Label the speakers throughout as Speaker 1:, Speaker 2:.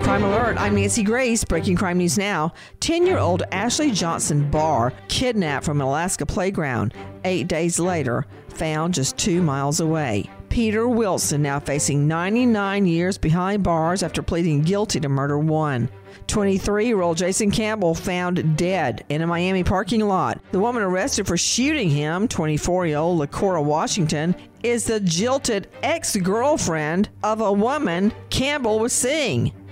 Speaker 1: Crime Alert, I'm Nancy Grace. Breaking crime news now. 10 year old Ashley Johnson Barr kidnapped from an Alaska playground. Eight days later, found just two miles away. Peter Wilson now facing 99 years behind bars after pleading guilty to murder one. 23 year old Jason Campbell found dead in a Miami parking lot. The woman arrested for shooting him, 24 year old LaCora Washington, is the jilted ex girlfriend of a woman Campbell was seeing.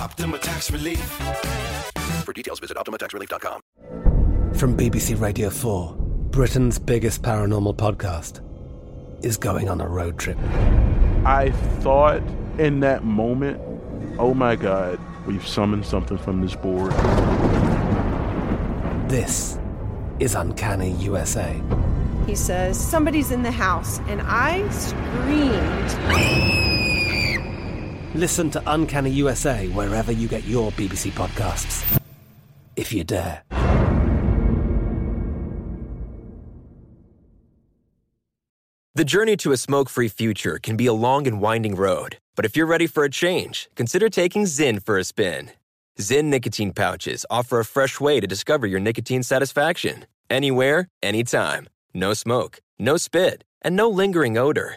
Speaker 2: Optima Tax Relief.
Speaker 3: For details, visit OptimaTaxRelief.com.
Speaker 4: From BBC Radio 4, Britain's biggest paranormal podcast is going on a road trip.
Speaker 5: I thought in that moment, oh my God, we've summoned something from this board.
Speaker 4: This is Uncanny USA.
Speaker 6: He says, Somebody's in the house, and I screamed.
Speaker 4: Listen to Uncanny USA wherever you get your BBC podcasts, if you dare.
Speaker 7: The journey to a smoke free future can be a long and winding road, but if you're ready for a change, consider taking Zyn for a spin. Zyn nicotine pouches offer a fresh way to discover your nicotine satisfaction. Anywhere, anytime. No smoke, no spit, and no lingering odor.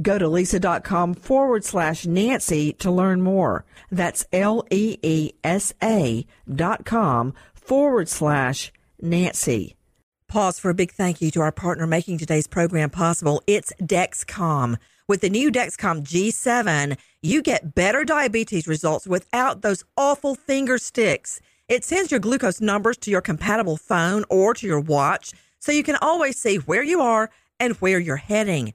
Speaker 1: Go to leesa.com forward slash Nancy to learn more. That's L E E S A dot com forward slash Nancy. Pause for a big thank you to our partner making today's program possible. It's Dexcom. With the new Dexcom G7, you get better diabetes results without those awful finger sticks. It sends your glucose numbers to your compatible phone or to your watch so you can always see where you are and where you're heading.